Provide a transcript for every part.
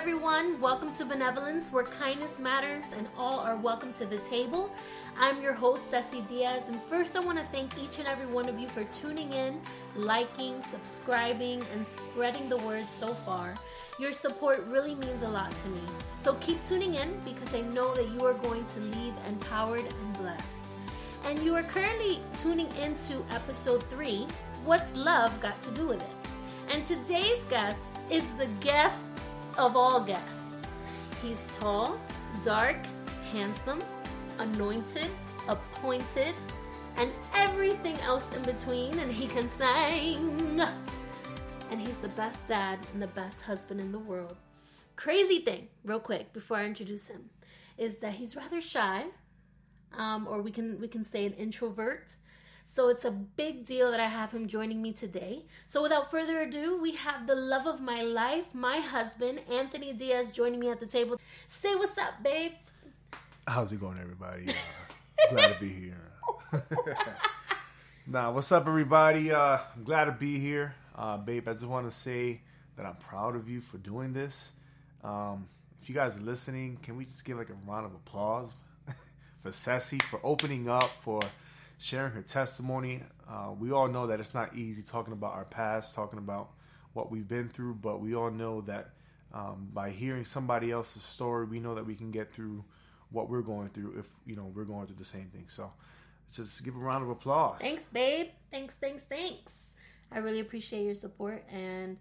everyone. Welcome to Benevolence, where kindness matters and all are welcome to the table. I'm your host, Ceci Diaz, and first I want to thank each and every one of you for tuning in, liking, subscribing, and spreading the word so far. Your support really means a lot to me. So keep tuning in because I know that you are going to leave empowered and blessed. And you are currently tuning into episode three What's Love Got to Do with It? And today's guest is the guest of all guests. He's tall, dark, handsome, anointed, appointed, and everything else in between, and he can sing. And he's the best dad and the best husband in the world. Crazy thing, real quick, before I introduce him, is that he's rather shy, um, or we can we can say an introvert. So it's a big deal that I have him joining me today. So without further ado, we have the love of my life, my husband, Anthony Diaz, joining me at the table. Say what's up, babe. How's it going, everybody? Uh, glad to be here. nah, what's up, everybody? Uh, I'm glad to be here. Uh, babe, I just want to say that I'm proud of you for doing this. Um, if you guys are listening, can we just give like a round of applause for Ceci for opening up, for sharing her testimony. Uh, we all know that it's not easy talking about our past, talking about what we've been through, but we all know that um, by hearing somebody else's story, we know that we can get through what we're going through if you know we're going through the same thing. So just give a round of applause. Thanks, babe. Thanks, thanks, thanks. I really appreciate your support. And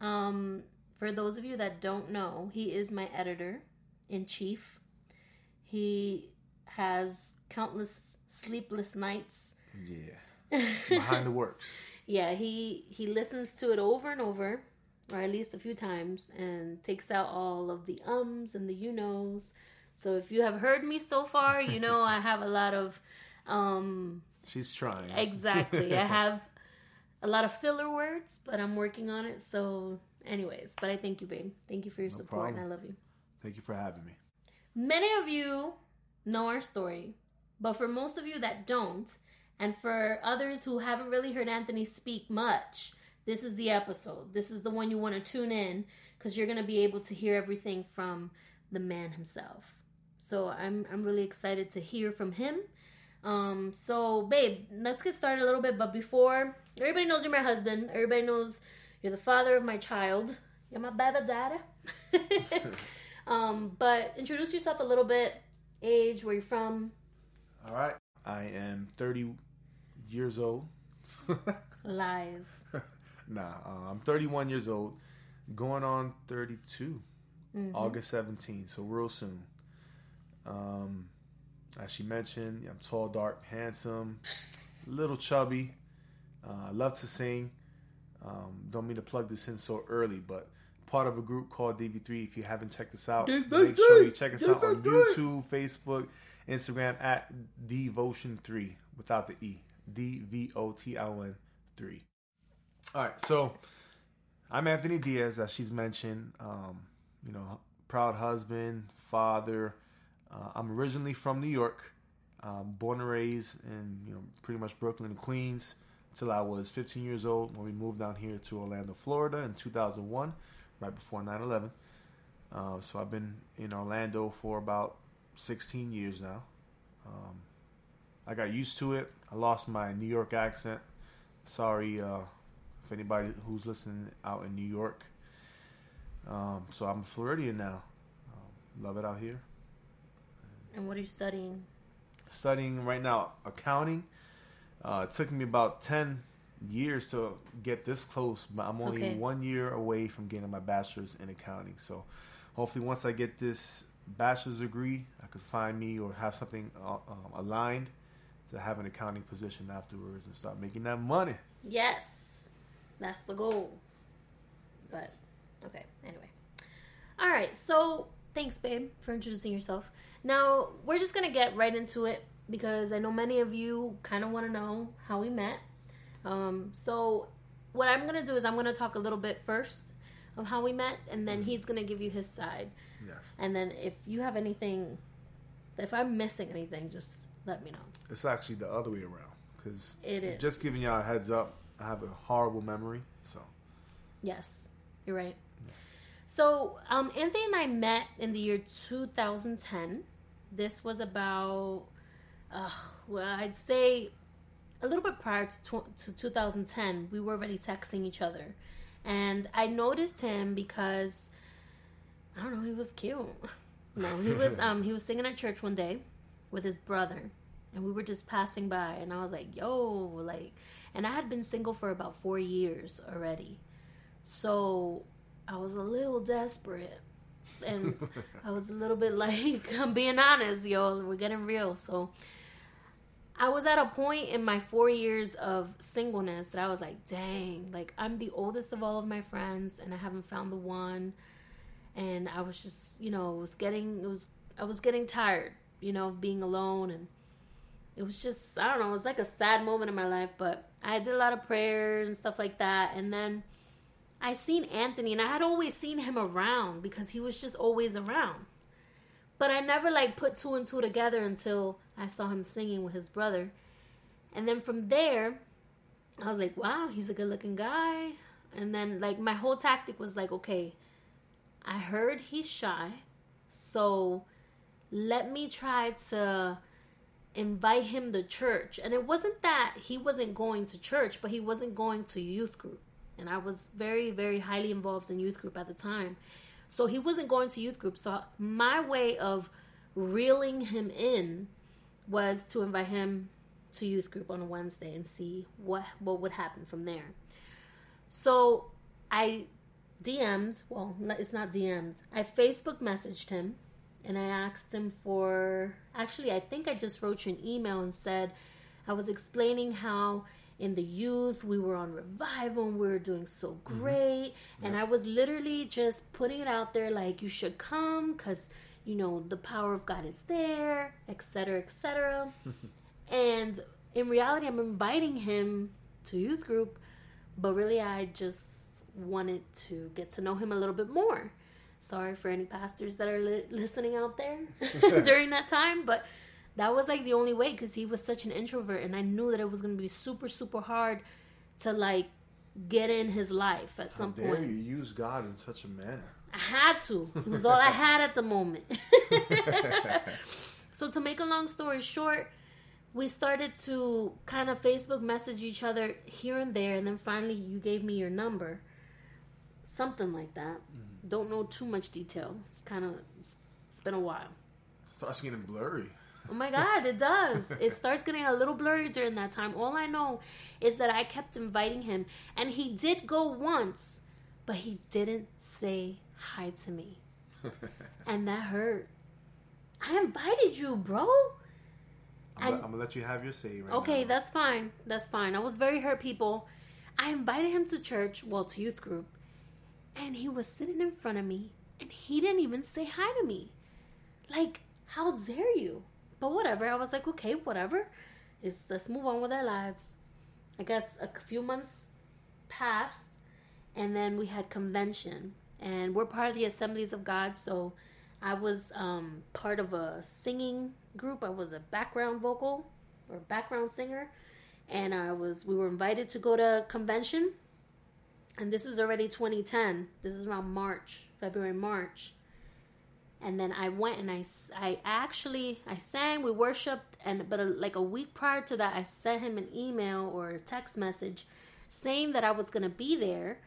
um, for those of you that don't know, he is my editor in chief. He has countless sleepless nights. Yeah. Behind the works. Yeah, he he listens to it over and over, or at least a few times, and takes out all of the ums and the you knows. So if you have heard me so far, you know I have a lot of um She's trying. Exactly. I have a lot of filler words, but I'm working on it. So anyways, but I thank you, babe. Thank you for your No support problem. and I love you. Thank you for having me. Many of you know our story, but for most of you that don't, and for others who haven't really heard Anthony speak much, this is the episode. This is the one you want to tune in because you're going to be able to hear everything from the man himself. So I'm I'm really excited to hear from him. Um, so babe, let's get started a little bit. But before, everybody knows you're my husband. Everybody knows you're the father of my child. You're my baby daddy. um, but introduce yourself a little bit. Age, where you're from. All right. I am 30 years old. Lies. nah, uh, I'm 31 years old, going on 32, Mhm. August 17, so real soon. Um, as she mentioned, I'm tall, dark, handsome, little chubby. Uh, I love to sing. Um, don't mean to plug this in so early, but part of a group called DV3. If you haven't checked us out, make sure you check us out on YouTube, Facebook, Instagram at Devotion3 without the E. D V O T L N 3. All right, so I'm Anthony Diaz, as she's mentioned. Um, you know, proud husband, father. Uh, I'm originally from New York, um, born and raised in you know pretty much Brooklyn and Queens until I was 15 years old when we moved down here to Orlando, Florida in 2001, right before 9/11. Uh, so I've been in Orlando for about 16 years now. Um, I got used to it. I lost my New York accent. Sorry uh, if anybody who's listening out in New York. Um, so I'm a Floridian now. Um, love it out here. And what are you studying? Studying right now accounting. Uh, it took me about 10 years to get this close, but I'm only Okay. one year away from getting my bachelor's in accounting. So hopefully, once I get this bachelor's degree, I could find me or have something uh, um, aligned to have an accounting position afterwards and start making that money. Yes, that's the goal. But okay, anyway. All right, so thanks, babe, for introducing yourself. Now we're just gonna get right into it because I know many of you kind of want to know how we met. Um, so what I'm gonna do is I'm gonna talk a little bit first of how we met, and then he's gonna give you his side. Yeah. And then if you have anything, if I'm missing anything, just let me know. It's actually the other way around because It is. just giving y'all a heads up. I have a horrible memory, so Yes, you're right. So, um, Anthony and I met in the year 2010. This was about, uh, well, I'd say a little bit prior to, tw- to 2010. We were already texting each other. And I noticed him because, I don't know, he was cute. No, he was um he was singing at church one day with his brother, and we were just passing by, and I was like, "Yo!" Like, and I had been single for about four years already, so I was a little desperate, and I was a little bit like, "I'm being honest, yo, we're getting real." So I was at a point in my four years of singleness that I was like, "Dang!" Like I'm the oldest of all of my friends, and I haven't found the one and I was just, you know, was getting, it was, I was getting tired, you know, being alone, and it was just, I don't know, it was like a sad moment in my life, but I did a lot of prayers and stuff like that, and then I seen Anthony, and I had always seen him around because he was just always around, but I never like put two and two together until I saw him singing with his brother, and then from there, I was like, wow, he's a good looking guy, and then like my whole tactic was like, okay I heard he's shy, so let me try to invite him to church. And it wasn't that he wasn't going to church, but he wasn't going to youth group. And I was very, very highly involved in youth group at the time. So he wasn't going to youth group. So my way of reeling him in was to invite him to youth group on a Wednesday and see what what would happen from there. So I DM'd, well, it's not DM'd. I Facebook messaged him and I asked him for, actually, I think I just wrote you an email and said, I was explaining how in the youth we were on revival and we were doing so mm-hmm. great. Mm-hmm. And I was literally just putting it out there like, you should come because, you know, the power of God is there, etc., etc. and in reality, I'm inviting him to youth group, but really, I just wanted to get to know him a little bit more. Sorry for any pastors that are li- listening out there during that time, but that was like the only way because he was such an introvert, and I knew that it was going to be super, super hard to like get in his life at some How dare point. you use God in such a manner? I had to. It was all I had at the moment. so to make a long story short, we started to kind of Facebook message each other here and there, and then finally you gave me your number something like that. Mm-hmm. Don't know too much detail. It's kind of it's, it's been a while. It starts getting blurry. Oh my god, it does. it starts getting a little blurry during that time. All I know is that I kept inviting him, and he did go once, but he didn't say hi to me, and that hurt. I invited you, bro. I'm, I'm, gonna let you have your say right Okay, now. that's fine. That's fine. I was very hurt, people. I invited him to church, well, to youth group, and he was sitting in front of me and he didn't even say hi to me. Like, how dare you? But whatever. I was like, okay, whatever. It's, let's move on with our lives. I guess a few months passed and then we had convention and we're part of the assemblies of god so i was um, part of a singing group i was a background vocal or background singer and i was we were invited to go to convention and this is already 2010 this is around march february march. And then i went and i, I actually i sang we worshiped and but a, like a week prior to that i sent him an email or a text message saying that i was going to be there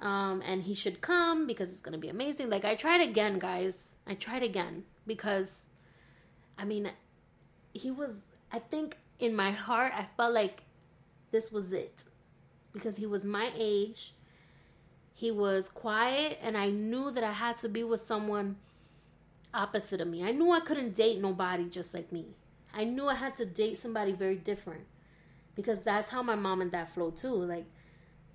um, and he should come because it's going to be amazing. Like i tried again guys. I tried again because i mean he was i think in my heart i felt like this was it because he was my age. He was quiet, and I knew that I had to be with someone opposite of me. I knew I couldn't date nobody just like me. I knew I had to date somebody very different because that's how my mom and dad flow too. Like,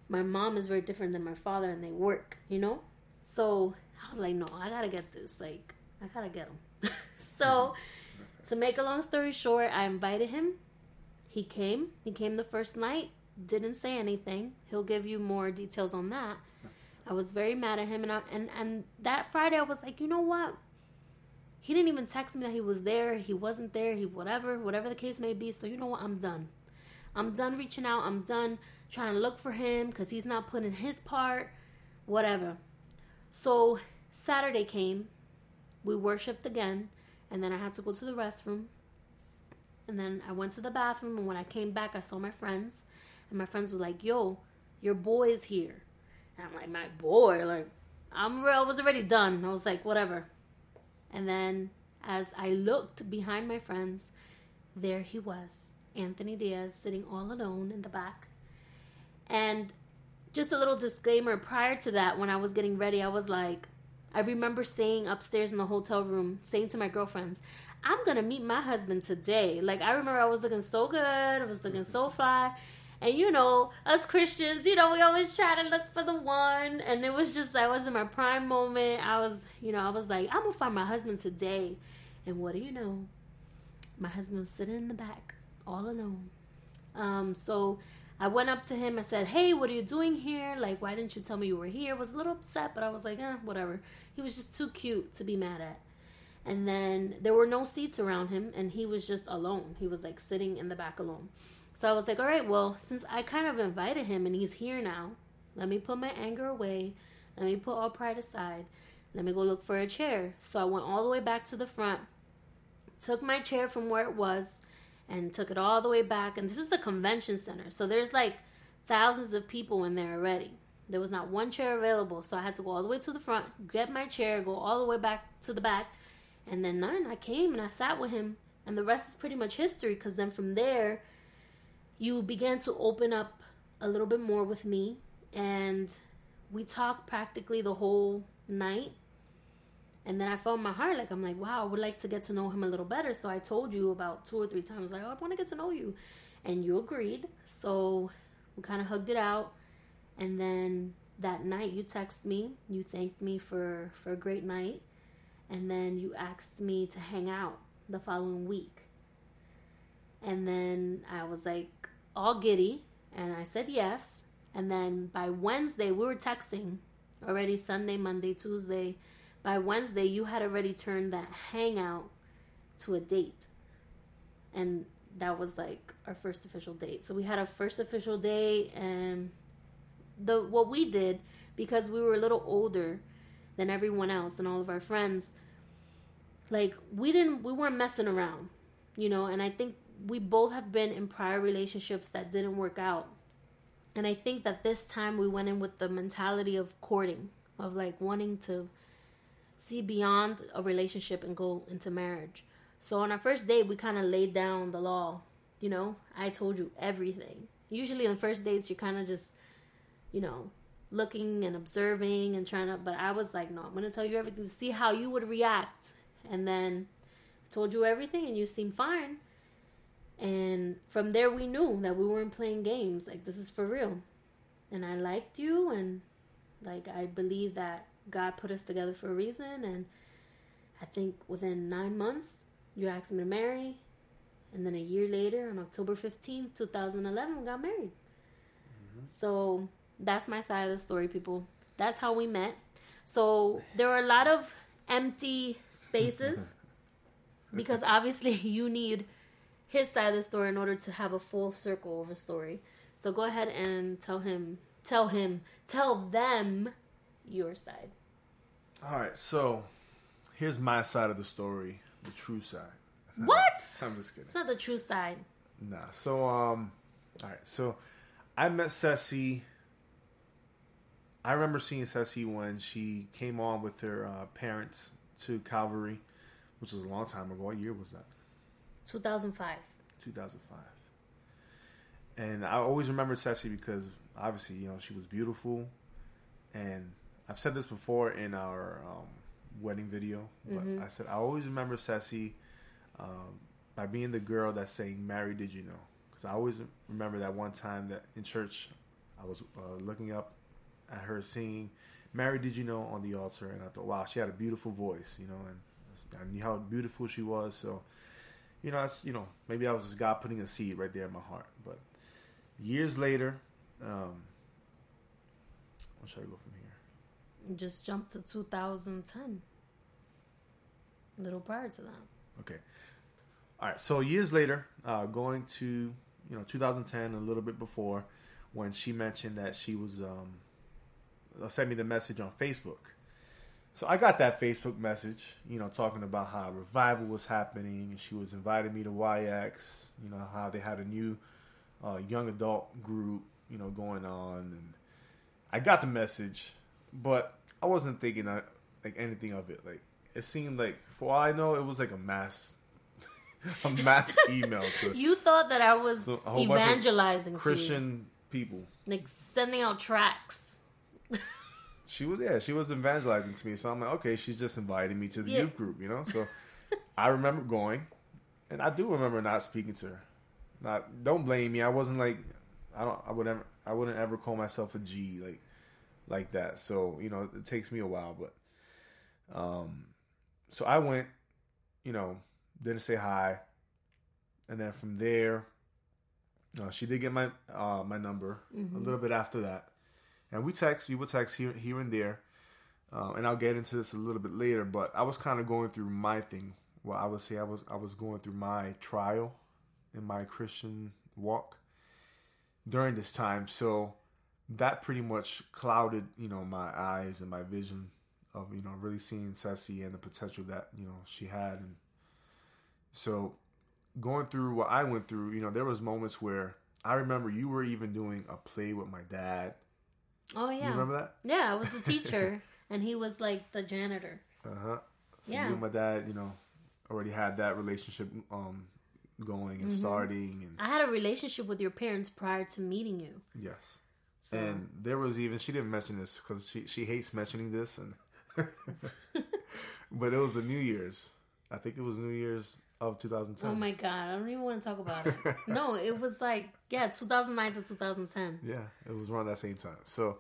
my mom is very different than my father, and they work, you know? So I was like, no, I gotta get this. Like, I gotta get him. so, mm-hmm. to make a long story short, I invited him. He came. He came the first night didn't say anything. He'll give you more details on that. I was very mad at him, and I, and and that Friday I was like, you know what? He didn't even text me that he was there. He wasn't there. He whatever, whatever the case may be. So you know what? I'm done. I'm done reaching out. I'm done trying to look for him because he's not putting his part. Whatever. So Saturday came, we worshipped again, and then I had to go to the restroom. And then I went to the bathroom, and when I came back, I saw my friends, and my friends were like, "Yo, your boy is here," and I'm like, "My boy?" Like, I'm I was already done. I was like, "Whatever." And then as I looked behind my friends, there he was, Anthony Diaz, sitting all alone in the back. And just a little disclaimer prior to that, when I was getting ready, I was like, I remember saying upstairs in the hotel room, saying to my girlfriends, I'm gonna meet my husband today. Like, I remember I was looking so good, I was looking so fly. And you know, us Christians, you know, we always try to look for the one. And it was just, I was in my prime moment. I was, you know, I was like, I'm gonna find my husband today. And what do you know? My husband was sitting in the back, all alone. Um, so I went up to him. I said, "Hey, what are you doing here? Like, why didn't you tell me you were here?" I was a little upset, but I was like, "Eh, whatever." He was just too cute to be mad at. And then there were no seats around him, and he was just alone. He was like sitting in the back alone. So I was like, "All right, well, since I kind of invited him and he's here now, let me put my anger away. Let me put all pride aside. Let me go look for a chair." So I went all the way back to the front, took my chair from where it was and took it all the way back. And this is a convention center, so there's like thousands of people in there already. There was not one chair available, so I had to go all the way to the front, get my chair, go all the way back to the back, and then none. I came and I sat with him, and the rest is pretty much history. Because then from there, you began to open up a little bit more with me, and we talked practically the whole night and then I felt my heart like I'm like, wow, I would like to get to know him a little better. So I told you about two or three times, like, oh, I want to get to know you, and you agreed. So we kind of hugged it out, and then that night you texted me, you thanked me for for a great night, and then you asked me to hang out the following week. And then I was like all giddy, and I said yes. And then by Wednesday, we were texting already Sunday, Monday, Tuesday by Wednesday, you had already turned that hangout to a date. And that was like our first official date. So we had our first official date and the what we did because we were a little older than everyone else and all of our friends like we didn't we weren't messing around, you know, and I think we both have been in prior relationships that didn't work out. And I think that this time we went in with the mentality of courting, of like wanting to see beyond a relationship and go into marriage. So on our first date, we kind of laid down the law. You know, I told you everything. Usually on first dates, you're kind of just, you know, looking and observing and trying to. But I was like, no, I'm gonna tell you everything to see how you would react. And then told you everything, and you seemed fine. And from there, we knew that we weren't playing games. Like this is for real. And I liked you, and like I believe that God put us together for a reason. And I think within nine months, you asked me to marry. And then a year later, on October 15th, 2011, we got married. Mm-hmm. So that's my side of the story, people. That's how we met. So there are a lot of empty spaces because obviously you need his side of the story in order to have a full circle of a story. So go ahead and tell him, tell him, tell them your side. All right, so here's my side of the story, the true side. What? I'm just kidding. It's not the true side. Nah. So um, all right. So I met Ceci. I remember seeing Ceci when she came on with her uh, parents to Calvary, which was a long time ago. What year was that? 2005. 2005. And I always remember Ceci because obviously, you know, she was beautiful and I've said this before in our um, wedding video, but mm-hmm. I said I always remember Ceci um, by being the girl that's saying "Mary, did you know?" Because I always remember that one time that in church I was uh, looking up at her singing "Mary, did you know?" on the altar, and I thought, wow, she had a beautiful voice, you know, and I knew how beautiful she was. So, you know, that's you know maybe I was just God putting a seed right there in my heart. But years later. Um, where should I go from here? just jump to 2010. A little prior to that. Okay. All right. So years later, uh, going to you know 2010, a little bit before, when she mentioned that she was um, uh, sent me the message on Facebook, So I got that Facebook message, you know, talking about how revival was happening, and she was inviting me to YX. You know how they had a new uh, young adult group, you know, going on, and I got the message, but I wasn't thinking that, like anything of it. Like it seemed like, for all I know, it was like a mass, a mass email to You thought that I was So, a whole bunch of evangelizing. Christian people. like sending out tracks. She was yeah, she was evangelizing to me. So I'm like, okay, she's just inviting me to the Yeah. youth group, you know. So I remember going, and I do remember not speaking to her. Not don't blame me. I wasn't like I don't I would ever I wouldn't ever call myself a G like like that. So you know it takes me a while, but um, so I went, you know, didn't say hi, and then from there, uh, she did get my uh, my number a little bit after that, and we text. We would text here here and there, um, and I'll get into this a little bit later. But I was kind of going through my thing. Well, I would say I was I was going through my trial in my Christian walk during this time. So that pretty much clouded, you know, my eyes and my vision of, you know, really seeing Ceci and the potential that, you know, she had. And so going through what I went through, you know, there was moments where I remember you were even doing a play with my dad. Oh yeah. You remember that? Yeah, I was the teacher and he was like the janitor. Uh-huh. So Yeah. you and my dad, you know, already had that relationship um going and Mhm. starting and I had a relationship with your parents prior to meeting you. yes. So And there was even she didn't mention this because she she hates mentioning this, and but it was the New Year's. I think it was New Year's of 2010. Oh my god, I don't even want to talk about it. no, it was like yeah, 2009 to 2010. Yeah, it was around that same time. So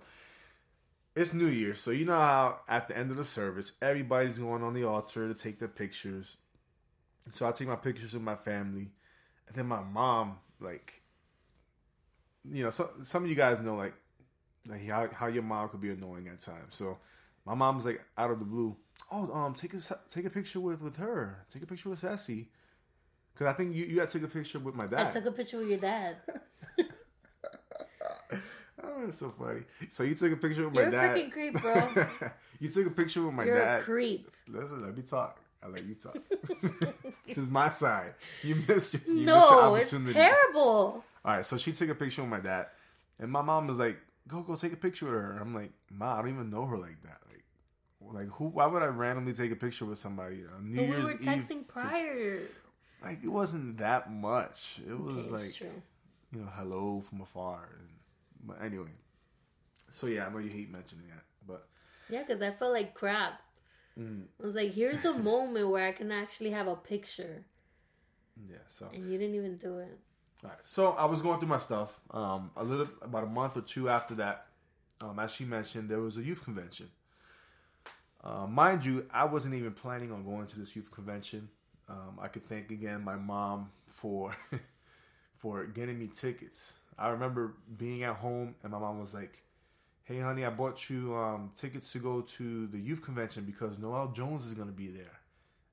it's New Year's. So you know how at the end of the service, everybody's going on the altar to take their pictures. So I take my pictures with my family, and then my mom, like, you know, so, some of you guys know like, like how how your mom could be annoying at times. So my mom's like out of the blue. Oh, um, take a take a picture with with her. Take a picture with Sassy. Cause I think you you had to take a picture with my dad. I took a picture with your dad. Oh, that's so funny. So you took a picture with You're my a dad. freaking creep, bro. you took a picture with my You're dad. a creep. Listen, let me talk. I let you talk. this is my side. You missed your, you missed your No, it's terrible. All right, so she took a picture with my dad, and my mom was like, "Go, go, take a picture with her." And I'm like, "Ma, I don't even know her like that. Like, like who? Why would I randomly take a picture with somebody on New But we Year's were Eve? texting prior. Like, it wasn't that much. It was Okay, like, true. you know, hello from afar. And, but anyway, so yeah, I know you hate mentioning that, but Yeah, because I felt like crap. mm, I was like, here's the moment where I can actually have a picture. yeah. So And you didn't even do it. All right. So I was going through my stuff. Um, a little about a month or two after that, um, as she mentioned, there was a youth convention. Uh, mind you, I wasn't even planning on going to this youth convention. Um, I could thank again my mom for for getting me tickets. I remember being at home and my mom was like, "Hey, honey, I bought you um, tickets to go to the youth convention because Noel Jones is going to be there."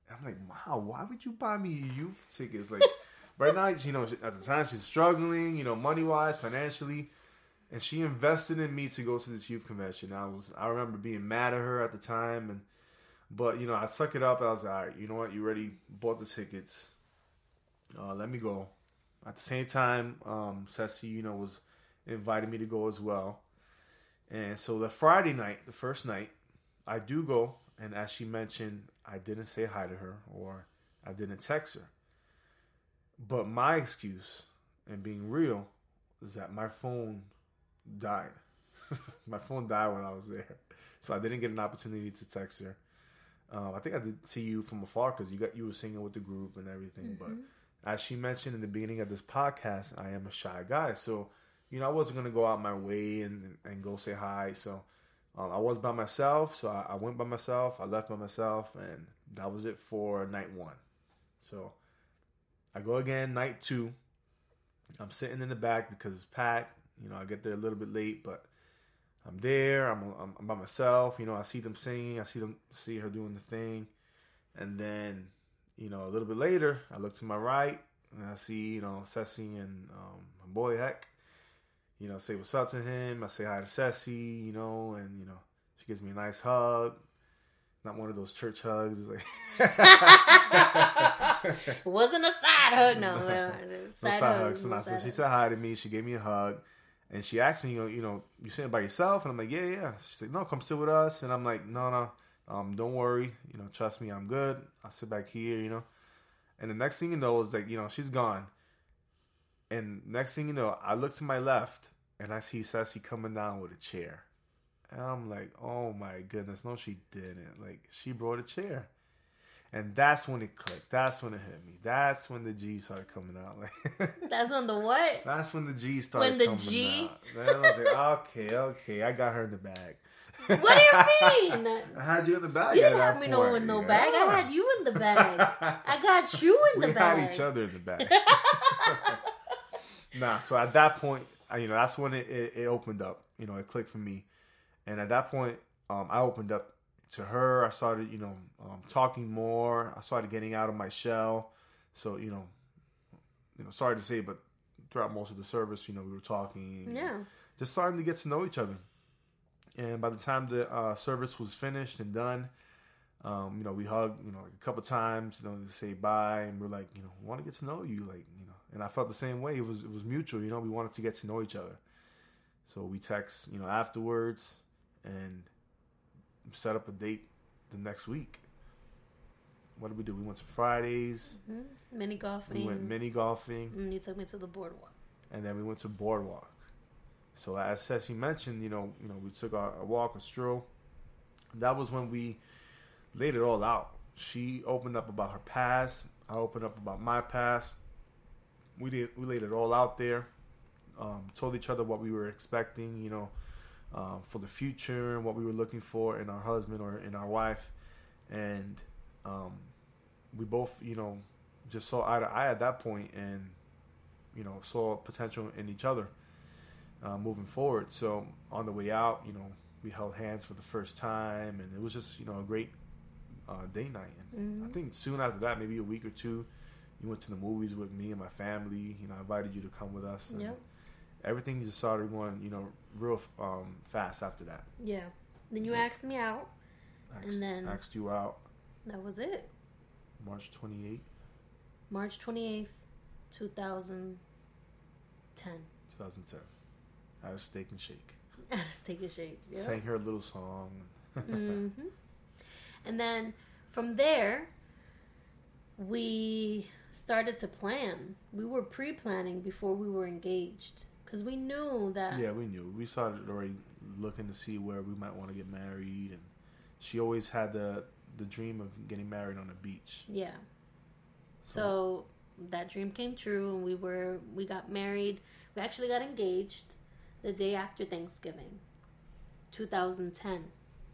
And I'm like, "Wow, why would you buy me youth tickets?" Like right now, you know, at the time she's struggling, you know, money wise, financially, and she invested in me to go to this youth convention. I was, I remember being mad at her at the time, and but you know, I suck it up. I was like, all right, you know what, you already bought the tickets. Uh, let me go. At the same time, um, Ceci, you know, was inviting me to go as well. And so the Friday night, the first night, I do go, and as she mentioned, I didn't say hi to her or I didn't text her. But my excuse, and being real, is that my phone died. my phone died when I was there, so I didn't get an opportunity to text her. Um, I think I did see you from afar because you got you were singing with the group and everything. But as she mentioned in the beginning of this podcast, I am a shy guy, so you know I wasn't gonna go out my way and and go say hi. So um, I was by myself, so I, I went by myself. I left by myself, and that was it for night one. So I go again night two. I'm sitting in the back because it's packed. You know, I get there a little bit late, but I'm there. I'm, I'm I'm by myself. You know, I see them singing. I see them see her doing the thing, and then you know a little bit later, I look to my right and I see you know Ceci and um, my boy Heck. You know, say what's up to him. I say hi to Ceci. You know, and you know she gives me a nice hug. not one of those church hugs. It's like it wasn't a side hug, no. no, no side, side hug. So, no so she said hi to me. She gave me a hug, and she asked me, you know, you know, you sitting by yourself? And I'm like, yeah, yeah. She's like, no, come sit with us. And I'm like, no, no, um, don't worry. You know, trust me, I'm good. I'll sit back here. You know. And the next thing you know is like, you know, she's gone. And next thing you know, I look to my left and I see Sassy coming down with a chair. And I'm like, oh my goodness, no, she didn't. Like, she brought a chair. And that's when it clicked. That's when it hit me. That's when the G started coming out. Like, That's when the what? that's when the G started When the coming G? out. Then I was like, okay, okay, I got her in the bag. What do you mean? I had you in the bag. You didn't have me no in no Yeah. bag. I had you in the bag. I got you in the bag. we had each other in the bag. nah, so at that point, you know, that's when it, it, it opened up. You know, it clicked for me, and at that point, um, I opened up to her. I started, you know, um, talking more. I started getting out of my shell. So, you know, you know, sorry to say, but throughout most of the service, you know, we were talking. yeah. just starting to get to know each other. And by the time the uh, service was finished and done, um, you know, we hugged, you know, like a couple times, you know, to say bye, and we're like, you know, we want to get to know you, like, you know, and I felt the same way. It was it was mutual, you know. We wanted to get to know each other, so we text, you know, afterwards, and set up a date the next week. What did we do? We went to Fridays. Mhm. Mini golfing. We went mini golfing. and you took me to the boardwalk. and then we went to boardwalk. So as Ceci mentioned, you know, you know, we took our, a walk, a stroll. That was when we laid it all out. She opened up about her past. I opened up about my past. We did. We laid it all out there. Um, told each other what we were expecting, you know, um, for the future and what we were looking for in our husband or in our wife, and um, we both, you know, just saw eye to eye at that point, and you know, saw potential in each other uh, moving forward. So on the way out, you know, we held hands for the first time, and it was just you know a great uh, date night. And I Mhm. think soon after that, maybe a week or two, you went to the movies with me and my family. You know, I invited you to come with us. And Yep. Everything just started going, you know, real um, fast after that. Yeah. Then you asked me out. Asked, And then- asked you out That was it. March 28th. March 28th, 2010. 2010. Had a steak and shake. Take a shake. Yeah. Sang her a little song. hmm And then from there, we started to plan. We were pre planning before we were engaged because we knew that. Yeah, we knew. We started already looking to see where we might want to get married, and she always had the the dream of getting married on a beach. Yeah. So that dream came true, and we were we got married. We actually got engaged the day after Thanksgiving, 2010.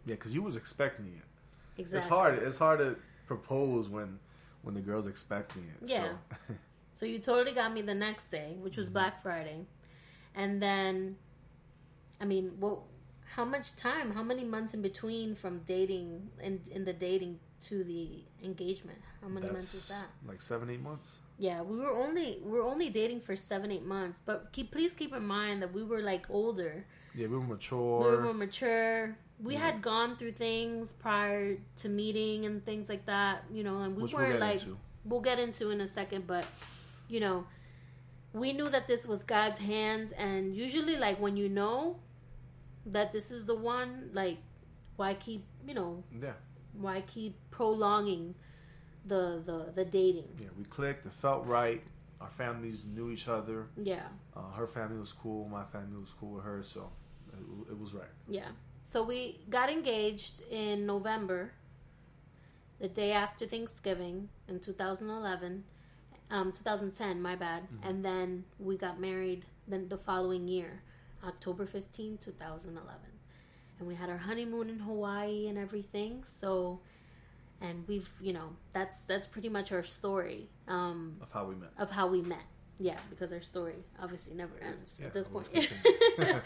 yeah, because you was expecting it. Exactly. It's hard. It's hard to propose when when the girl's expecting it. Yeah. So. So you totally got me the next day, which Mm-hmm. was Black Friday, and then, I mean, what? How much time? How many months in between from dating in in the dating to the engagement? How many months is that? like seven, eight months. Yeah, we were only we were only dating for seven eight months, but keep please keep in mind that we were like older. Yeah, we were mature We were more mature. We Yeah. had gone through things prior to meeting and things like that, you know, and we which we'll weren't get like into. we'll get into in a second, but you know, we knew that this was God's hands, and usually, like when you know that this is the one, like why keep you know Yeah, why keep prolonging the the the dating? yeah, we clicked. It felt right. Our families knew each other. Yeah, Uh, her family was cool. My family was cool with her, so it, it was right. yeah. So we got engaged in November, the day after Thanksgiving in 2011, um, 2010. My bad. Mm-hmm. And then we got married then the following year, October 15, 2011. And we had our honeymoon in Hawaii and everything. So, and we've, you know, that's that's pretty much our story um, Of how we met. of how we met. Yeah, because our story obviously never ends Yeah, at this point.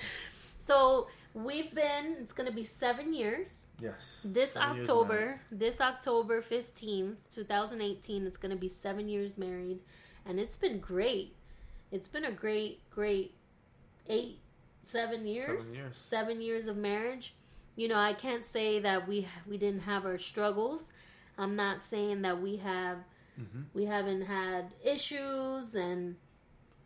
continues. so we've been. It's gonna be seven years. yes. This Seven October, this October 15th, 2018, it's going to be seven years married. And it's been great. It's been a great, great eight, seven years. Seven years. Seven years of marriage. you know, I can't say that we we didn't have our struggles. I'm not saying that we have Mm-hmm. we haven't had issues and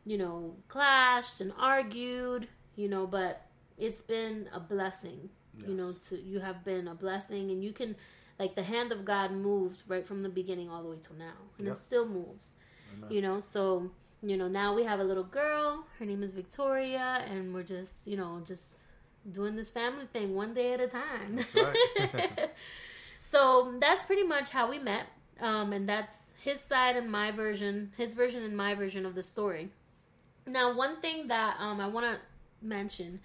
you know clashed and argued, you know, but it's been a blessing. You know, to you have been a blessing and you can like the hand of God moved right from the beginning all the way till now. And Yep. it still moves. Amen. You know, so you know, now we have a little girl, her name is Victoria, and we're just, you know, just doing this family thing one day at a time. That's right. so that's pretty much how we met. Um, and that's his side and my version, his version and my version of the story. Now, one thing that um, I want to mention,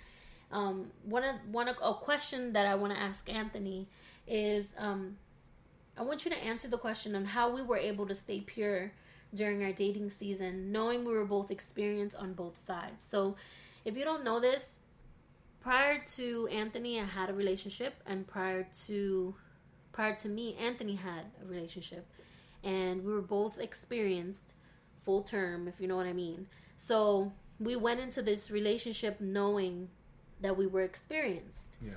um, one of one of, a question that I want to ask Anthony is, um, I want you to answer the question on how we were able to stay pure during our dating season, knowing we were both experienced on both sides. So, if you don't know this, prior to Anthony, I had a relationship, and prior to prior to me, Anthony had a relationship, and we were both experienced full term, if you know what I mean. So we went into this relationship knowing that we were experienced. Yeah.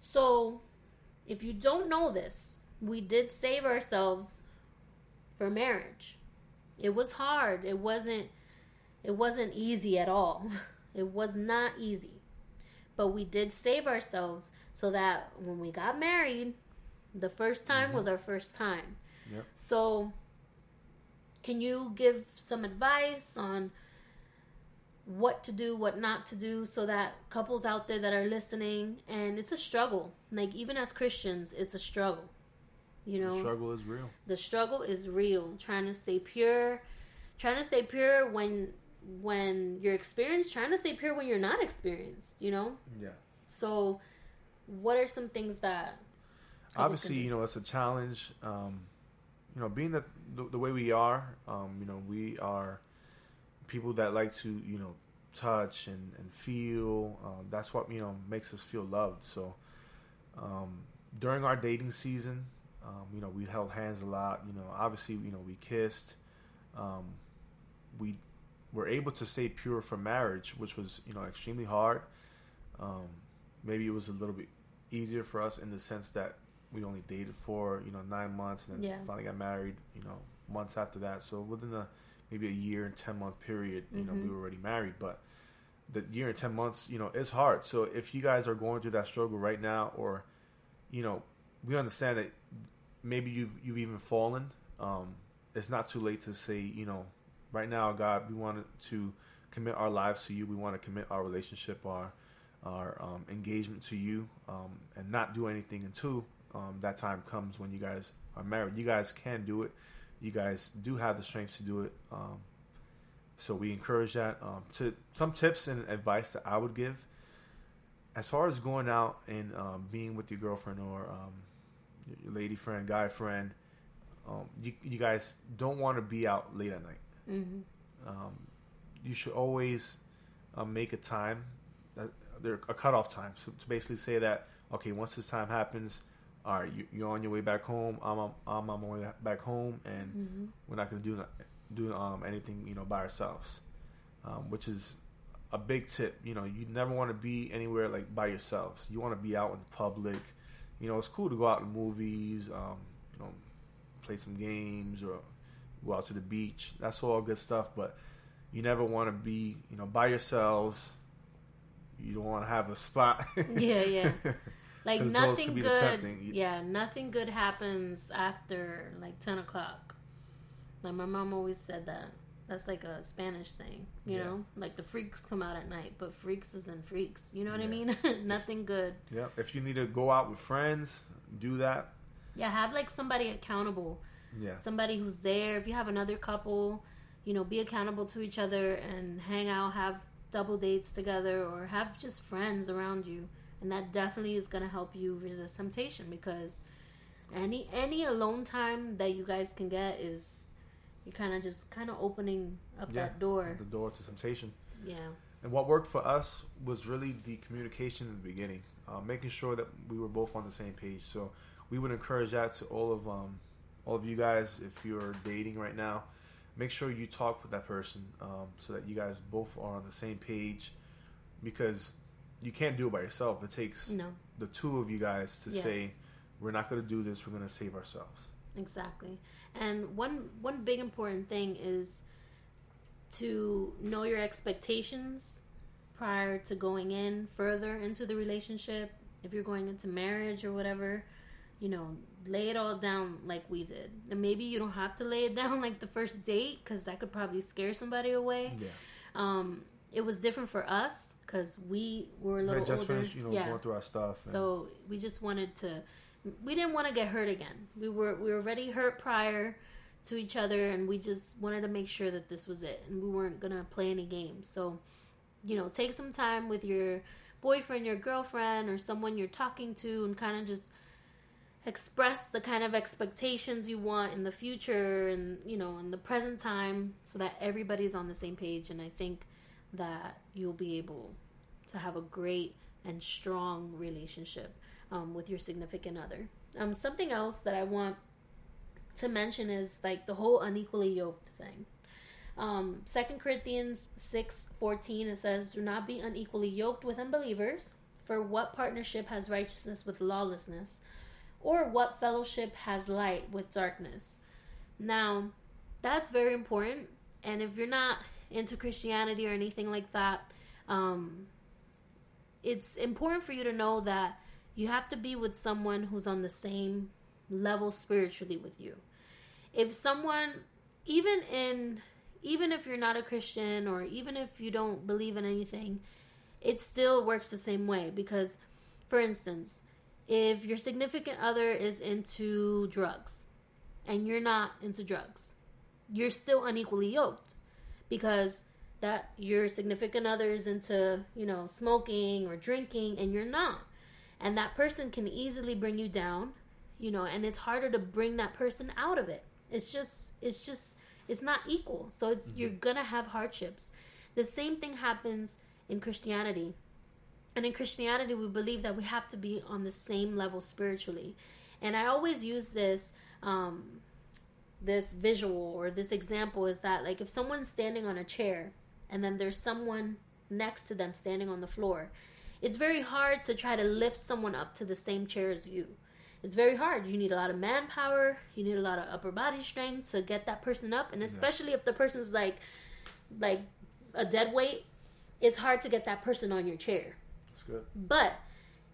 So if you don't know this, we did save ourselves for marriage. It was hard. It wasn't it wasn't easy at all. It was not easy. But we did save ourselves so that when we got married, the first time mm-hmm. was our first time. Yep. So, can you give some advice on what to do, what not to do, so that couples out there that are listening, and it's a struggle. Like, even as Christians, it's a struggle. You know, The struggle is real. the struggle is real trying to stay pure trying to stay pure when when you're experienced trying to stay pure when you're not experienced you know Yeah. so what are some things that Obviously, you know, it's a challenge. Um, you know, being that the, the way we are, um, you know, we are people that like to, you know, touch and, and feel. Um, that's what, you know, makes us feel loved. So, um, during our dating season, um, you know, we held hands a lot. You know, obviously, you know, we kissed. Um, we were able to stay pure for marriage, which was, you know, extremely hard. Um, maybe it was a little bit easier for us in the sense that we only dated for you know nine months and then Yeah. finally got married you know months after that so within a maybe a year and 10 month period you know Mhm. we were already married but the year and 10 months you know is hard so if you guys are going through that struggle right now or you know we understand that maybe you've you've even fallen um it's not too late to say you know right now god we want to commit our lives to you we want to commit our relationship our our um, engagement to you um, and not do anything until um, that time comes when you guys are married. You guys can do it. You guys do have the strength to do it. Um, so we encourage that. Um, to some tips and advice that I would give, as far as going out and um, being with your girlfriend or um, your lady friend, guy friend, um, you, you guys don't want to be out late at night hmm um, you should always um, make a time, uh, there a cutoff time. So to basically say that okay, once this time happens, all right, you, you're on your way back home. I'm on, I'm on my way back home, and hmm we're not going to do do um, anything you know by ourselves, um, which is a big tip. You know, you never want to be anywhere like by yourselves. You want to be out in public. You know, it's cool to go out to movies. Um, you know, play some games or go out to the beach. That's all good stuff, but you never want to be you know by yourselves. You don't want to have a spot. Yeah, yeah. like nothing could be the good yeah nothing good happens after like 10 o'clock. Like my mom always said that. That's like a spanish thing you Yeah. know? Like the freaks come out at night but freaks isn't freaks you know what i mean? Nothing good. Yeah, if you need to go out with friends, do that. yeah have like somebody accountable. Yeah, somebody who's there. If you have another couple you know be accountable to each other and hang out have double dates together or have just friends around you and that definitely is going to help you resist temptation because any any alone time that you guys can get is you're kind of just kind of opening up Yeah. that door the door to temptation. yeah And what worked for us was really the communication in the beginning, uh, making sure that we were both on the same page. So we would encourage that to all of um, all of you guys. If you're dating right now, make sure you talk with that person um, so that you guys both are on the same page. Because you can't do it by yourself. It takes No, the two of you guys to Yes. say, we're not going to do this. We're going to save ourselves. exactly. And one one big important thing is to know your expectations prior to going in further into the relationship. If you're going into marriage or whatever, you know, lay it all down like we did. And maybe you don't have to lay it down like the first date because that could probably scare somebody away. Yeah. Um, it was different for us because we were a little just older. finished, you know, yeah. going through our stuff. and- So we just wanted to. We didn't want to get hurt again. We were we were already hurt prior to each other, and we just wanted to make sure that this was it, and we weren't gonna play any games. So, you know, take some time with your boyfriend, your girlfriend, or someone you're talking to, and kind of just express the kind of expectations you want in the future and you know in the present time so that everybody's on the same page and i think that you'll be able to have a great and strong relationship um, with your significant other um, something else that i want to mention is like the whole unequally yoked thing um, 2 corinthians 6 14 it says do not be unequally yoked with unbelievers for what partnership has righteousness with lawlessness or what fellowship has light with darkness. Now, that's very important. And if you're not into Christianity or anything like that, um, it's important for you to know that you have to be with someone who's on the same level spiritually with you. If someone, even in, even if you're not a Christian or even if you don't believe in anything, it still works the same way because, for instance, if your significant other is into drugs and you're not into drugs, you're still unequally yoked because that your significant other is into, you know, smoking or drinking and you're not. And that person can easily bring you down, you know, and it's harder to bring that person out of it. It's just it's just it's not equal. So it's you're going to have hardships. The same thing happens in Christianity. And in Christianity, we believe that we have to be on the same level spiritually. And I always use this um, this visual or this example is that like if someone's standing on a chair and then there's someone next to them standing on the floor, it's very hard to try to lift someone up to the same chair as you. It's very hard. You need a lot of manpower. You need a lot of upper body strength to get that person up, and especially if the person's like, like a dead weight, it's hard to get that person on your chair. That's good. But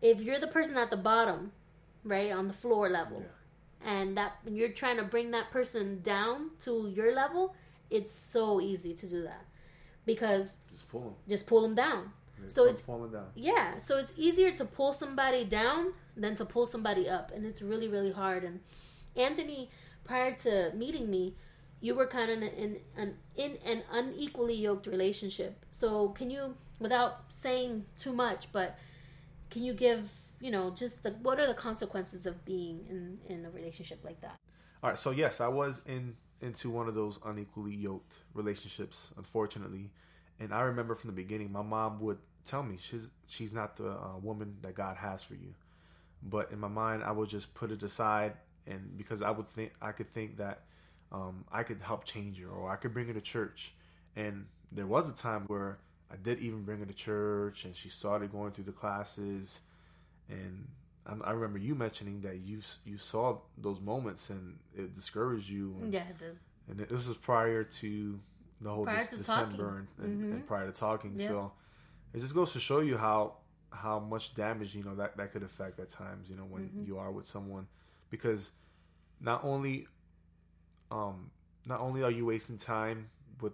if you're the person at the bottom, right, on the floor level, and that you're trying to bring that person down to your level, it's so easy to do that because Just pull them. just pull them down. They So it's- falling down. Yeah, so it's easier to pull somebody down than to pull somebody up, and it's really really hard. And Anthony, prior to meeting me, you were kind of in in an in an unequally yoked relationship. So can you, without saying too much, but can you give you know just the what are the consequences of being in in a relationship like that? All right, so yes, I was in into one of those unequally yoked relationships, unfortunately, and I remember from the beginning, my mom would tell me she's she's not the uh, woman that God has for you, but in my mind, I would just put it aside, and because I would think I could think that um, I could help change her, or I could bring her to church, and there was a time where I did even bring her to church, and she started going through the classes, and I I remember you mentioning that you you saw those moments and it discouraged you. And, Yeah, the, and this was prior to the whole Prior Dec- to December and, and, and Mhm. prior to talking. Yeah. So it just goes to show you how how much damage you know that that could affect at times. You know when Mhm. you are with someone because not only um not only are you wasting time with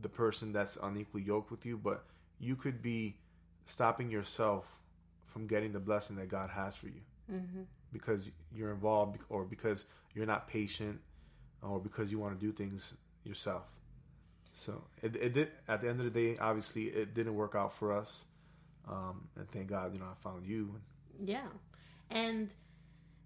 the person that's unequally yoked with you, but you could be stopping yourself from getting the blessing that God has for you hmm because you're involved or because you're not patient or because you want to do things yourself. So it, it did at the end of the day, obviously it didn't work out for us. Um, and thank God, you know, I found you. Yeah, and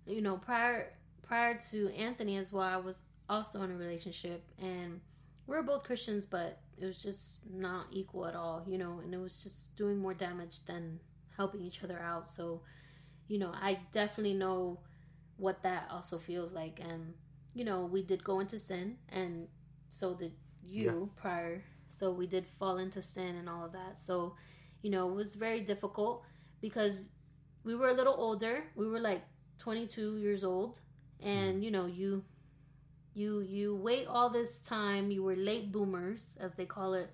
you know, prior prior to Anthony as well, I was also in a relationship, and we're both Christians, but it was just not equal at all, you know, and it was just doing more damage than helping each other out. So, you know, I definitely know what that also feels like, and you know, we did go into sin, and so did you prior. So we did fall into sin and all of that. So you know, it was very difficult because we were a little older. We were like 22 years old, and mm. you know, you you you wait all this time. You were late boomers, as they call it,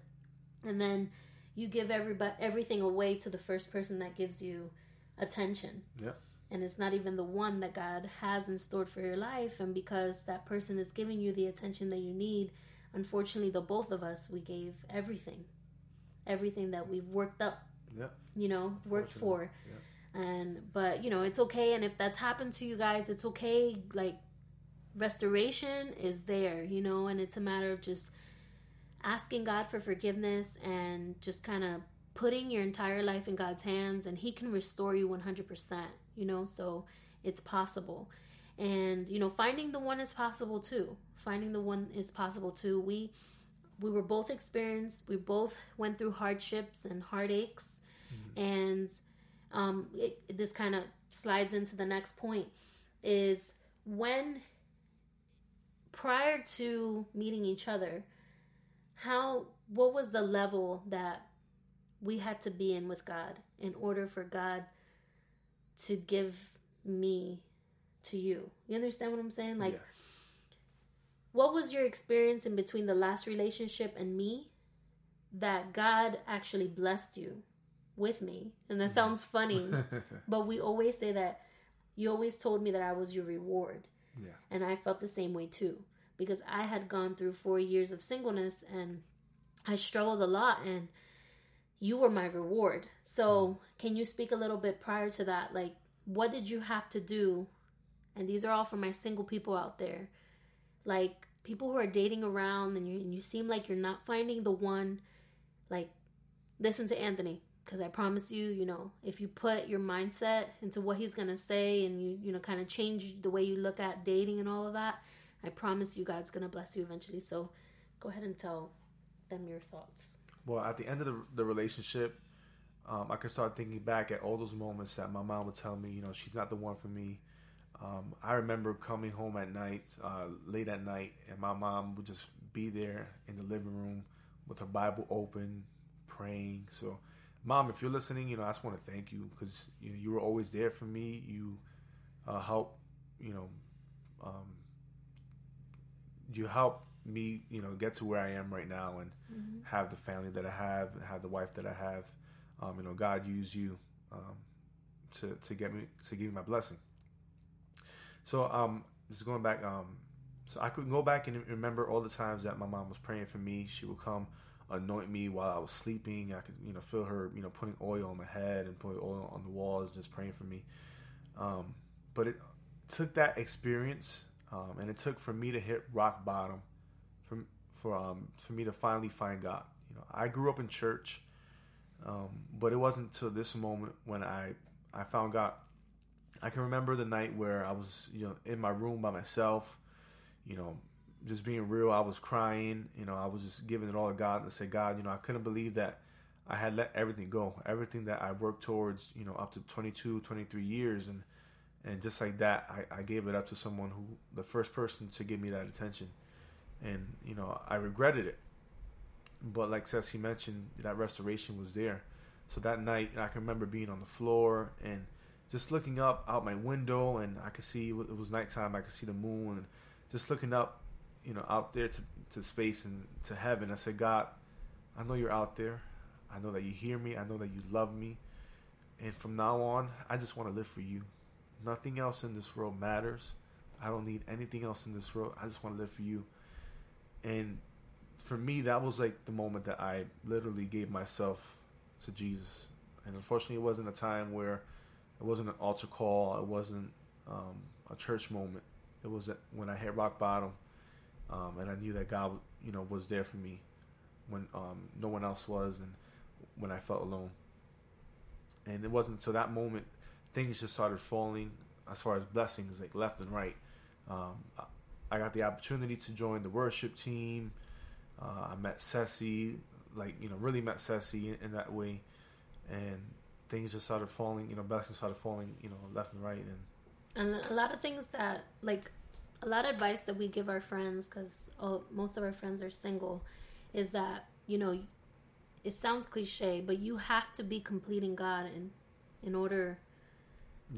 and then you give everybody everything away to the first person that gives you attention. Yep. And it's not even the one that God has in store for your life. And because that person is giving you the attention that you need, unfortunately, the both of us, we gave everything, everything that we've worked up, Yep. you know, worked for. And, but, you know, it's okay. And if that's happened to you guys, it's okay. Like, restoration is there, you know, and it's a matter of just asking God for forgiveness and just kind of putting your entire life in God's hands and he can restore you 100%, you know, so it's possible. And you know, finding the one is possible too. Finding the one is possible too. We we were both experienced, we both went through hardships and heartaches and um it, this kind of slides into the next point is when prior to meeting each other how what was the level that we had to be in with God in order for God to give me to you. You understand what I'm saying? Like Yeah. what was your experience in between the last relationship and me that God actually blessed you with me? And that mm-hmm. sounds funny, but we always say that you always told me that I was your reward. yeah. And I felt the same way too because I had gone through four years of singleness and I struggled a lot and you were my reward. So, mm. can you speak a little bit prior to that? Like, what did you have to do? And these are all for my single people out there. Like, people who are dating around and you, and you seem like you're not finding the one. Like, listen to Anthony because I promise you, you know, if you put your mindset into what he's going to say and you, you know, kind of change the way you look at dating and all of that, I promise you God's to bless you eventually. So, go ahead and tell them your thoughts. Well, at the end of the, the relationship, um, I could start thinking back at all those moments that my mom would tell me, you know, she's not the one for me. Um, I remember coming home at night, uh, late at night, and my mom would just be there in the living room with her Bible open, praying. So, mom, if you're listening, you know, I just want to thank you because you know you were always there for me. You uh, help, you know, um, you help me, you know, get to where I am right now and have the family that I have, have the wife that I have. Um, you know, God used you um, to to get me to give me my blessing. So, um, this is going back. Um, so I could go back and remember all the times that my mom was praying for me. She would come anoint me while I was sleeping. I could, you know, feel her, you know, putting oil on my head and putting oil on the walls, just praying for me. Um, but it took that experience, um, and it took for me to hit rock bottom, for for um, for me to finally find God. You know, I grew up in church, um, but it wasn't until this moment when I I found God. I can remember the night where I was, you know, in my room by myself, you know, just being real. I was crying, you know, I was just giving it all to God and say, God, you know, I couldn't believe that I had let everything go, everything that I worked towards, you know, up to 22, 23 years. And, and just like that, I, I gave it up to someone who, the first person to give me that attention. And, you know, I regretted it. But like Ceci mentioned, that restoration was there. So that night, I can remember being on the floor and just looking up out my window, and I could see it was nighttime. I could see the moon, and just looking up, you know, out there to, to space and to heaven. I said, God, I know you're out there. I know that you hear me. I know that you love me. And from now on, I just want to live for you. Nothing else in this world matters. I don't need anything else in this world. I just want to live for you. And for me, that was like the moment that I literally gave myself to Jesus. And unfortunately, it wasn't a time where it wasn't an altar call. It wasn't um, a church moment. It was when I hit rock bottom, um, and I knew that God, you know, was there for me when um, no one else was, and when I felt alone. And it wasn't until that moment things just started falling as far as blessings, like left and right. Um, I got the opportunity to join the worship team. Uh, I met Ceci, like you know, really met Ceci in, in that way, and things just started falling. You know, blessings started falling. You know, left and right, and And a lot of things that, like, a lot of advice that we give our friends, because most of our friends are single, is that, you know, it sounds cliche, but you have to be completing God in in order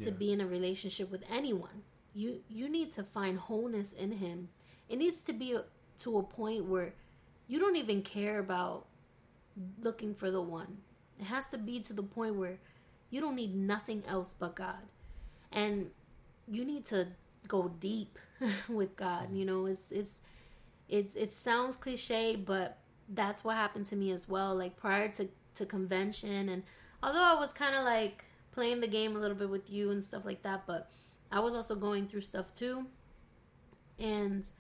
to Yeah. be in a relationship with anyone. You you need to find wholeness in him. It needs to be to a point where you don't even care about looking for the one. It has to be to the point where you don't need nothing else but God. And you need to go deep with God. You know, it's it's it's it sounds cliche, but that's what happened to me as well. Like prior to to convention, and although I was kind of like playing the game a little bit with you and stuff like that, but I was also going through stuff too, and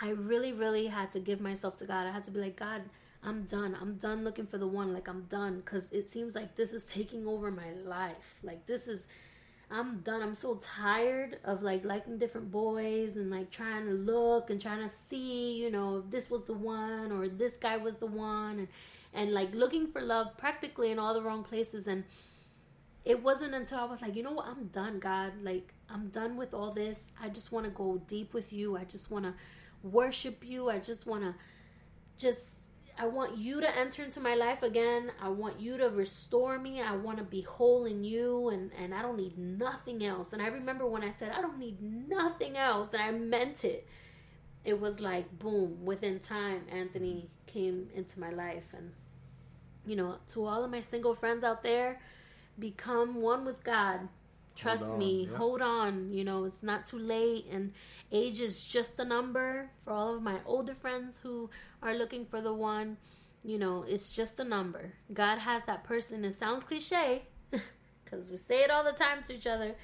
I really, really had to give myself to God. I had to be like, God, I'm done. I'm done looking for the one. Like I'm done because it seems like this is taking over my life. Like this is I'm done. I'm so tired of like liking different boys and like trying to look and trying to see, you know, if this was the one or this guy was the one and and like looking for love practically in all the wrong places and it wasn't until I was like, you know what, I'm done, God. Like I'm done with all this. I just want to go deep with you. I just want to worship you. I just want to just I want you to enter into my life again. I want you to restore me. I want to be whole in you and and I don't need nothing else. And I remember when I said I don't need nothing else and I meant it. It was like boom, within time Anthony came into my life and you know, to all of my single friends out there, become one with God. Trust on, me, yeah. hold on. You know, it's not too late, and age is just a number. For all of my older friends who are looking for the one, you know, it's just a number. God has that person. It sounds cliche because we say it all the time to each other,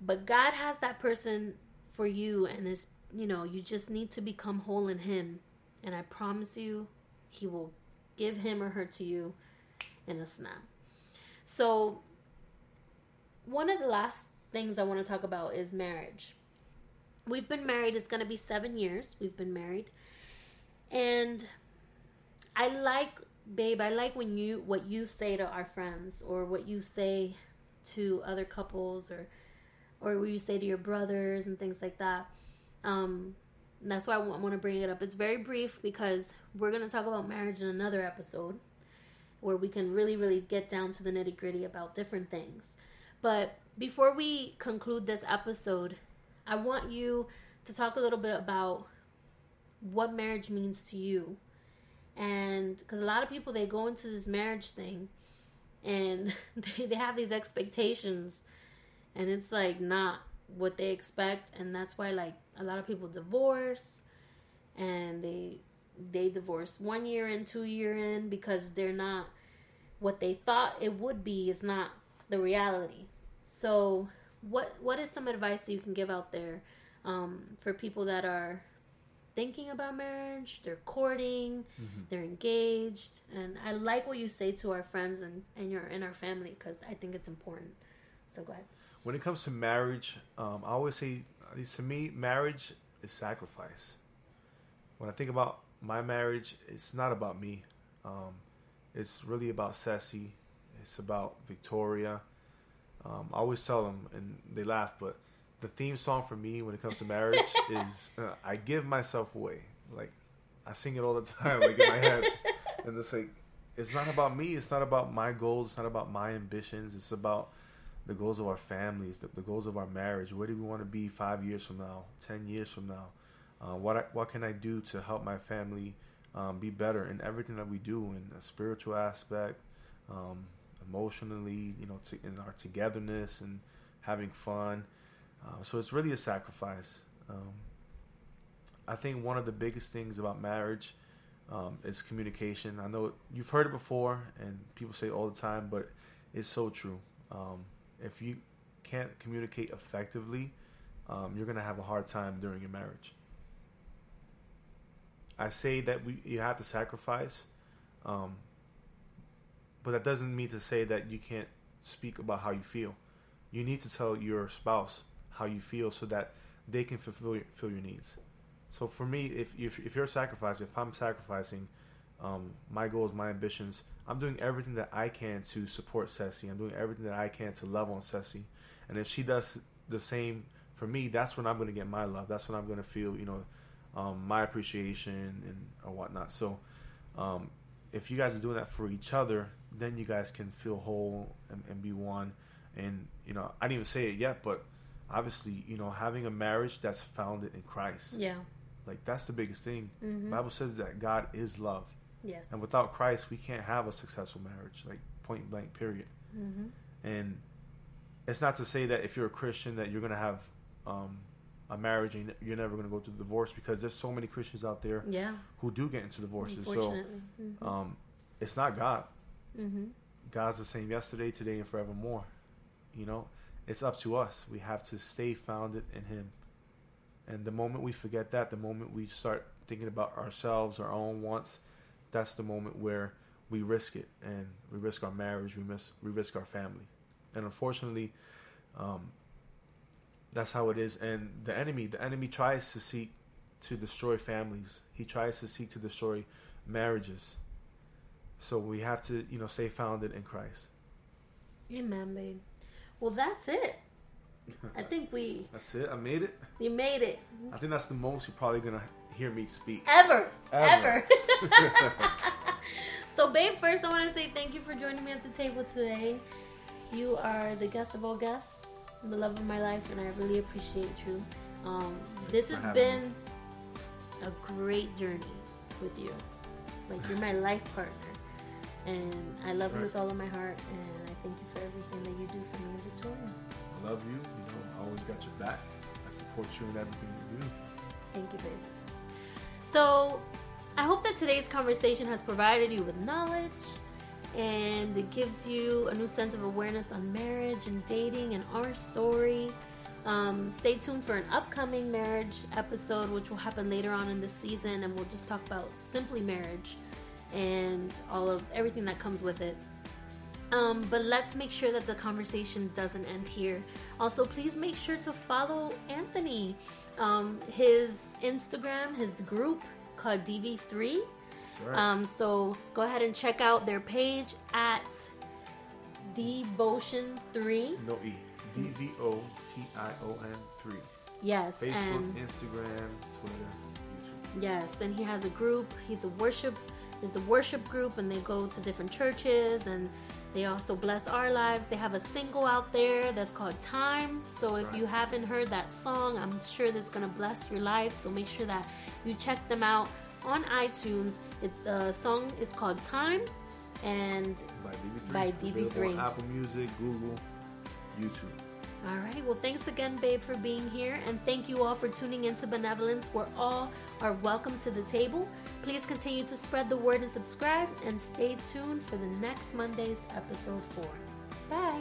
but God has that person for you, and it's you know, you just need to become whole in Him, and I promise you, He will give him or her to you in a snap. So, one of the last things I want to talk about is marriage. We've been married, it's going to be seven years. We've been married. And I like, babe, I like when you, what you say to our friends or what you say to other couples or, or what you say to your brothers and things like that. Um, that's why I want to bring it up. It's very brief because we're going to talk about marriage in another episode where we can really, really get down to the nitty gritty about different things. But before we conclude this episode, I want you to talk a little bit about what marriage means to you. And because a lot of people, they go into this marriage thing and they, they have these expectations, and it's like not what they expect. And that's why, like, a lot of people divorce and they they divorce one year in, two year in because they're not what they thought it would be is not the reality. So, what what is some advice that you can give out there um, for people that are thinking about marriage, they're courting, they're engaged, and I like what you say to our friends and and your and our family because I think it's important. So go ahead. When it comes to marriage, um, I always say, at least to me, marriage is sacrifice. When I think about my marriage, it's not about me. Um, it's really about Ceci. It's about Victoria. Um, I always tell them, and they laugh, but the theme song for me when it comes to marriage is uh, "I give myself away." Like I sing it all the time, like in my head, and it's like it's not about me. It's not about my goals. It's not about my ambitions. It's about the goals of our families, the, the goals of our marriage. Where do we want to be five years from now, ten years from now? Uh, what I, what can I do to help my family um, be better in everything that we do in the spiritual aspect, um, emotionally, you know, to, in our togetherness and having fun. Uh, so it's really a sacrifice. Um, I think one of the biggest things about marriage um, is communication. I know you've heard it before, and people say all the time, but it's so true. Um, if you can't communicate effectively, um, you're gonna have a hard time during your marriage. I say that we you have to sacrifice, um, but that doesn't mean to say that you can't speak about how you feel. You need to tell your spouse how you feel so that they can fulfill your, fulfill your needs. So for me, if if, if you're sacrificing, if I'm sacrificing um, my goals, my ambitions, I'm doing everything that I can to support Ceci. I'm doing everything that I can to love on Ceci. And if she does the same for me, that's when I'm going to get my love. That's when I'm going to feel, you know, um, my appreciation and or whatnot. So, um, if you guys are doing that for each other, then you guys can feel whole and, and be one. And you know, I didn't even say it yet, but obviously, you know, having a marriage that's founded in Christ, Yeah. like that's the biggest thing. hmm Bible says that God is love, Yes. and without Christ, we can't have a successful marriage. Like point blank, period. hmm And it's not to say that if you're a Christian that you're gonna have um, a marriage and you're never gonna go through divorce because there's so many Christians out there Yeah. who do get into divorces. So Unfortunately. hmm um, it's not God. hmm God's the same yesterday, today, and forevermore. You know, it's up to us. We have to stay founded in Him. And the moment we forget that, the moment we start thinking about ourselves, our own wants, that's the moment where we risk it, and we risk our marriage, we miss, we risk our family, and unfortunately, um, that's how it is. And the enemy, the enemy tries to seek to destroy families. He tries to seek to destroy marriages. So we have to, you know, stay founded in Christ. Amen, babe. Well, that's it. I think we That's it. I made it. you made it I think that's the most you're probably gonna hear me speak. ever, Ever. ever. so, babe, first I want to say thank you for joining me at the table today. You are the guest of all guests, the love of my life, and I really appreciate you. Um, this has been a great journey with you. Like you're my life partner, and I love you with all of my heart, and I thank you for everything that you do for me and Victoria. I love you. You know, I always got your back. I support you in everything you do. Thank you, babe. So, I hope that today's conversation has provided you with knowledge and it gives you a new sense of awareness on marriage and dating and our story. Um, stay tuned for an upcoming marriage episode, which will happen later on in the season, and we'll just talk about simply marriage and all of everything that comes with it. Um, but let's make sure that the conversation doesn't end here. Also, please make sure to follow Anthony. Um, his Instagram, his group called DV3. Right. Um, so go ahead and check out their page at Dvotion3. no E. D V O T I O N three. Yes, Facebook, and Instagram, Twitter, YouTube. Yes, and he has a group. He's a worship. There's a worship group, and they go to different churches, and they also bless our lives. They have a single out there that's called "Time." So if Right. you haven't heard that song, I'm sure that's gonna bless your life. So make sure that you check them out on iTunes. It, the song is called "Time," and By DV3. By Available DV3. on Apple Music, Google, YouTube. All right. Well, thanks again, babe, for being here. And thank you all for tuning into Benevolence, where all are welcome to the table. Please continue to spread the word and subscribe, and stay tuned for the next Monday's episode four. Bye.